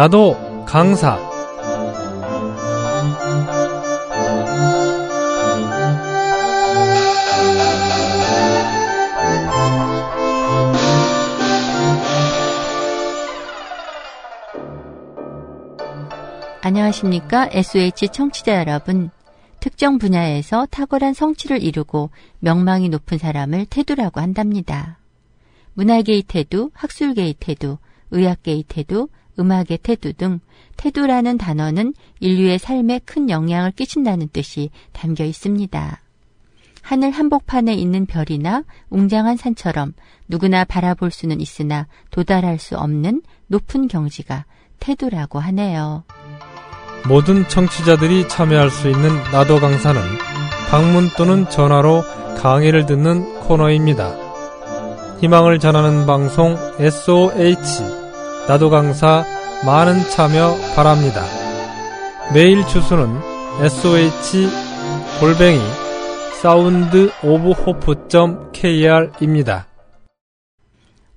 나도 강사 안녕하십니까? SOH 청취자 여러분. 특정 분야에서 탁월한 성취를 이루고 명망이 높은 사람을 태도라고 한답니다. 문화계의 태도, 학술계의 태도, 의학계의 태도, 음악의 태도 등 태도라는 단어는 인류의 삶에 큰 영향을 끼친다는 뜻이 담겨 있습니다. 하늘 한복판에 있는 별이나 웅장한 산처럼 누구나 바라볼 수는 있으나 도달할 수 없는 높은 경지가 태도라고 하네요. 모든 청취자들이 참여할 수 있는 나도 강사는 방문 또는 전화로 강의를 듣는 코너입니다. 희망을 전하는 방송 SOH 나도 강사 많은 참여 바랍니다. 메일 주소는 SOH 골뱅이 Sound of Hope.kr입니다.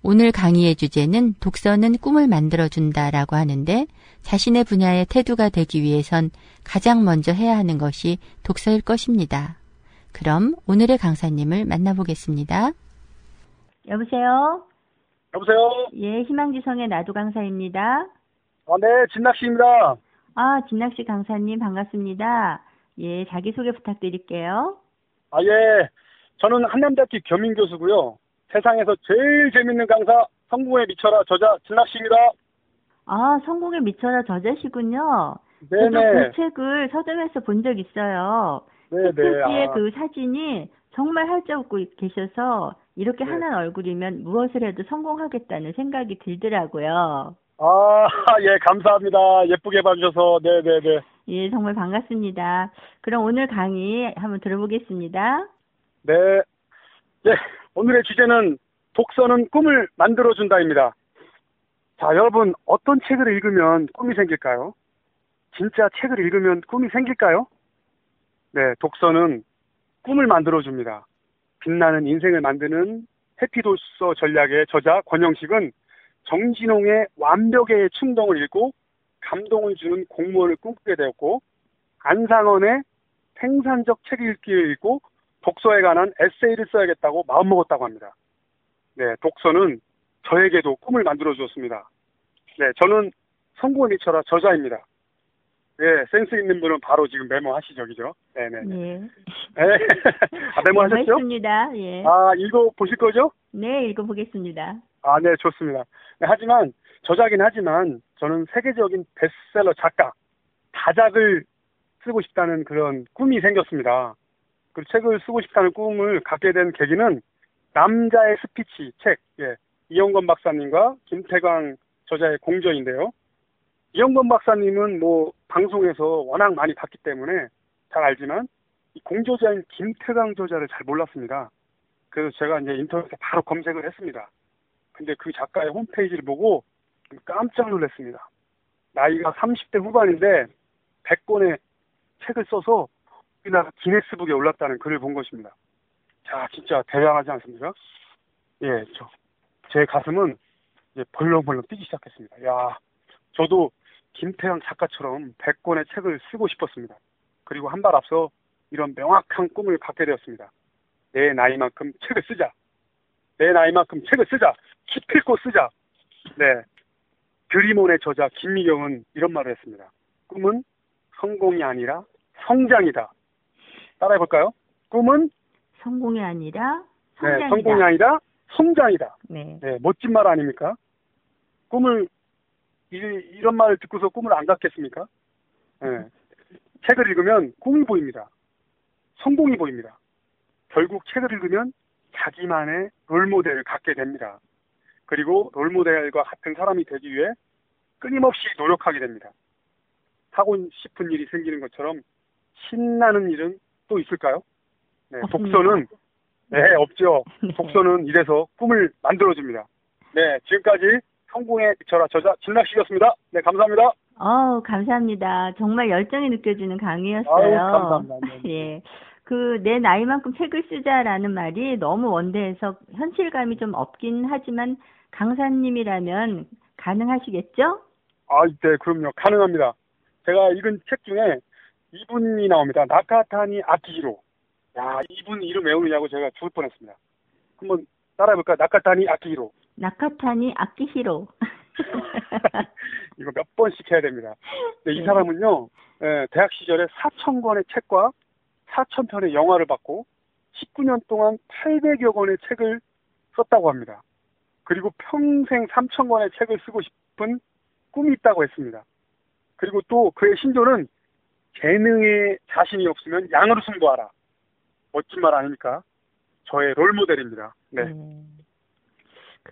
오늘 강의의 주제는 독서는 꿈을 만들어준다라고 하는데 자신의 분야의 태두가 되기 위해선 가장 먼저 해야 하는 것이 독서일 것입니다. 그럼 오늘의 강사님을 만나보겠습니다. 여보세요? 여보세요? 예, 희망지성의 나도 강사입니다. 아, 네, 진낚시입니다. 아, 진낚시 강사님 반갑습니다. 예, 자기소개 부탁드릴게요. 아, 예. 저는 한남대학교 겸임교수고요. 세상에서 제일 재밌는 강사 성공에 미쳐라 저자 진낚시입니다. 아, 성공에 미쳐라 저자시군요. 네네. 그 책을 서점에서 본 적 있어요. 네네. 표지의 아, 그 사진이 정말 활짝 웃고 계셔서 이렇게 네. 환한 얼굴이면 무엇을 해도 성공하겠다는 생각이 들더라고요. 아, 예, 감사합니다. 예쁘게 봐주셔서. 네네네. 예, 정말 반갑습니다. 그럼 오늘 강의 한번 들어보겠습니다. 네. 예, 오늘의 주제는 독서는 꿈을 만들어준다입니다. 자, 여러분, 어떤 책을 읽으면 꿈이 생길까요? 진짜 책을 읽으면 꿈이 생길까요? 네, 독서는 꿈을 만들어줍니다. 빛나는 인생을 만드는 해피독서 전략의 저자 권영식은 정진홍의 완벽의 충동을 읽고 감동을 주는 공무원을 꿈꾸게 되었고 안상원의 생산적 책 읽기를 읽고 독서에 관한 에세이를 써야겠다고 마음먹었다고 합니다. 네, 독서는 저에게도 꿈을 만들어 주었습니다. 네, 저는 성공을 미쳐라 저자입니다. 네, 센스 있는 분은 바로 지금 메모하시죠, 그죠? 네네. 네. 예. 네. 아, 메모하셨죠? 고맙습니다. 예. 아, 읽어 보실 거죠? 네, 읽어 보겠습니다. 아, 네, 좋습니다. 네, 하지만 저자긴 하지만 저는 세계적인 베스트셀러 작가, 다작을 쓰고 싶다는 그런 꿈이 생겼습니다. 그 책을 쓰고 싶다는 꿈을 갖게 된 계기는 남자의 스피치 책, 예, 이영건 박사님과 김태광 저자의 공전인데요. 이영건 박사님은 뭐 방송에서 워낙 많이 봤기 때문에 잘 알지만 이 공저자인 김태광 저자를 잘 몰랐습니다. 그래서 제가 이제 인터넷에 바로 검색을 했습니다. 근데 그 작가의 홈페이지를 보고 깜짝 놀랐습니다. 나이가 30대 후반인데 100권의 책을 써서 우리나라 기네스북에 올랐다는 글을 본 것입니다. 자, 진짜 대단하지 않습니까? 예, 저, 제 가슴은 이제 벌렁벌렁 뛰기 시작했습니다. 야, 저도 김태형 작가처럼 100권의 책을 쓰고 싶었습니다. 그리고 한 발 앞서 이런 명확한 꿈을 갖게 되었습니다. 내 나이만큼 책을 쓰자. 내 나이만큼 책을 쓰자. 기필코 쓰자. 네. 드리몬의 저자 김미경은 이런 말을 했습니다. 꿈은 성공이 아니라 성장이다. 따라해 볼까요? 꿈은 성공이 아니라 성장이다. 네, 성공이 아니라 성장이다. 네. 네, 멋진 말 아닙니까? 꿈을 이, 이런 말을 듣고서 꿈을 안 갖겠습니까? 네. 책을 읽으면 꿈이 보입니다. 성공이 보입니다. 결국 책을 읽으면 자기만의 롤모델을 갖게 됩니다. 그리고 롤모델과 같은 사람이 되기 위해 끊임없이 노력하게 됩니다. 하고 싶은 일이 생기는 것처럼 신나는 일은 또 있을까요? 네. 독서는 네, 없죠. 네. 독서는 이래서 꿈을 만들어줍니다. 네, 지금까지 성공에 미쳐라 저자 진락 씨였습니다. 네, 감사합니다. 어, 감사합니다. 정말 열정이 느껴지는 강의였어요. 아유, 감사합니다. 네, 네. 예. 그, 내 나이만큼 책을 쓰자라는 말이 너무 원대해서 현실감이 좀 없긴 하지만 강사님이라면 가능하시겠죠? 아, 네, 그럼요. 가능합니다. 제가 읽은 책 중에 이분이 나옵니다. 나카타니 아키히로. 야, 이분 이름 외우느냐고 제가 죽을 뻔했습니다. 한번 따라해볼까요? 나카타니 아키히로. 나카타니 아키히로. 이거 몇 번씩 해야 됩니다. 네, 이 네. 사람은요, 예, 대학 시절에 4천 권의 책과 4천 편의 영화를 받고 19년 동안 800여 권의 책을 썼다고 합니다. 그리고 평생 3천 권의 책을 쓰고 싶은 꿈이 있다고 했습니다. 그리고 또 그의 신조는 재능에 자신이 없으면 양으로 승부하라. 멋진 말 아닙니까? 저의 롤모델입니다. 네. 네.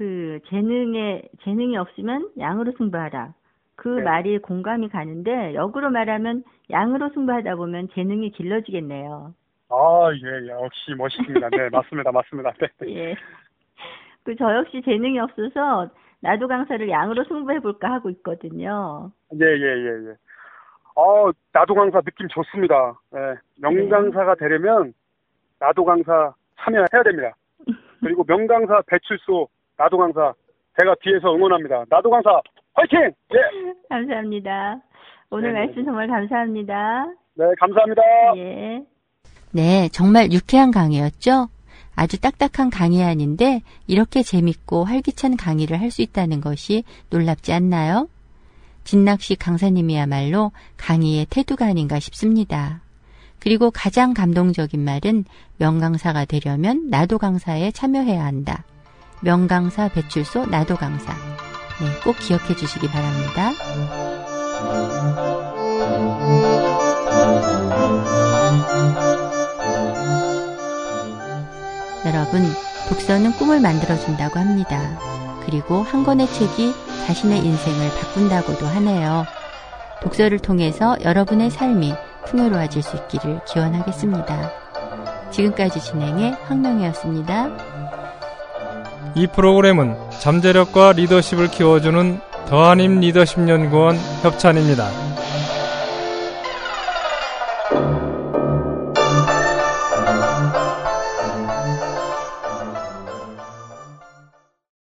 그 재능에 재능이 없으면 양으로 승부하라. 그 네. 말이 공감이 가는데 역으로 말하면 양으로 승부하다 보면 재능이 길러지겠네요. 아, 예, 역시 멋있습니다. 네, 맞습니다. 맞습니다. 네. 예. 그 저 역시 재능이 없어서 나도 강사를 양으로 승부해 볼까 하고 있거든요. 예, 예, 예, 예. 어, 나도 강사 느낌 좋습니다. 예, 명강사가 되려면 나도 강사 참여해야 됩니다. 그리고 명강사 배출소 나도 강사 제가 뒤에서 응원합니다. 나도 강사 화이팅! 예, 감사합니다. 오늘 네네. 말씀 정말 감사합니다. 네, 감사합니다. 예. 네, 정말 유쾌한 강의였죠? 아주 딱딱한 강의 아닌데 이렇게 재밌고 활기찬 강의를 할 수 있다는 것이 놀랍지 않나요? 진낙식 강사님이야말로 강의의 태도가 아닌가 싶습니다. 그리고 가장 감동적인 말은 명강사가 되려면 나도 강사에 참여해야 한다. 명강사 배출소 나도 강사. 네, 꼭 기억해 주시기 바랍니다. 여러분, 독서는 꿈을 만들어준다고 합니다. 그리고 한 권의 책이 자신의 인생을 바꾼다고도 하네요. 독서를 통해서 여러분의 삶이 풍요로워질 수 있기를 기원하겠습니다. 지금까지 진행의 황명이었습니다. 이 프로그램은 잠재력과 리더십을 키워주는 더한임 리더십 연구원 협찬입니다.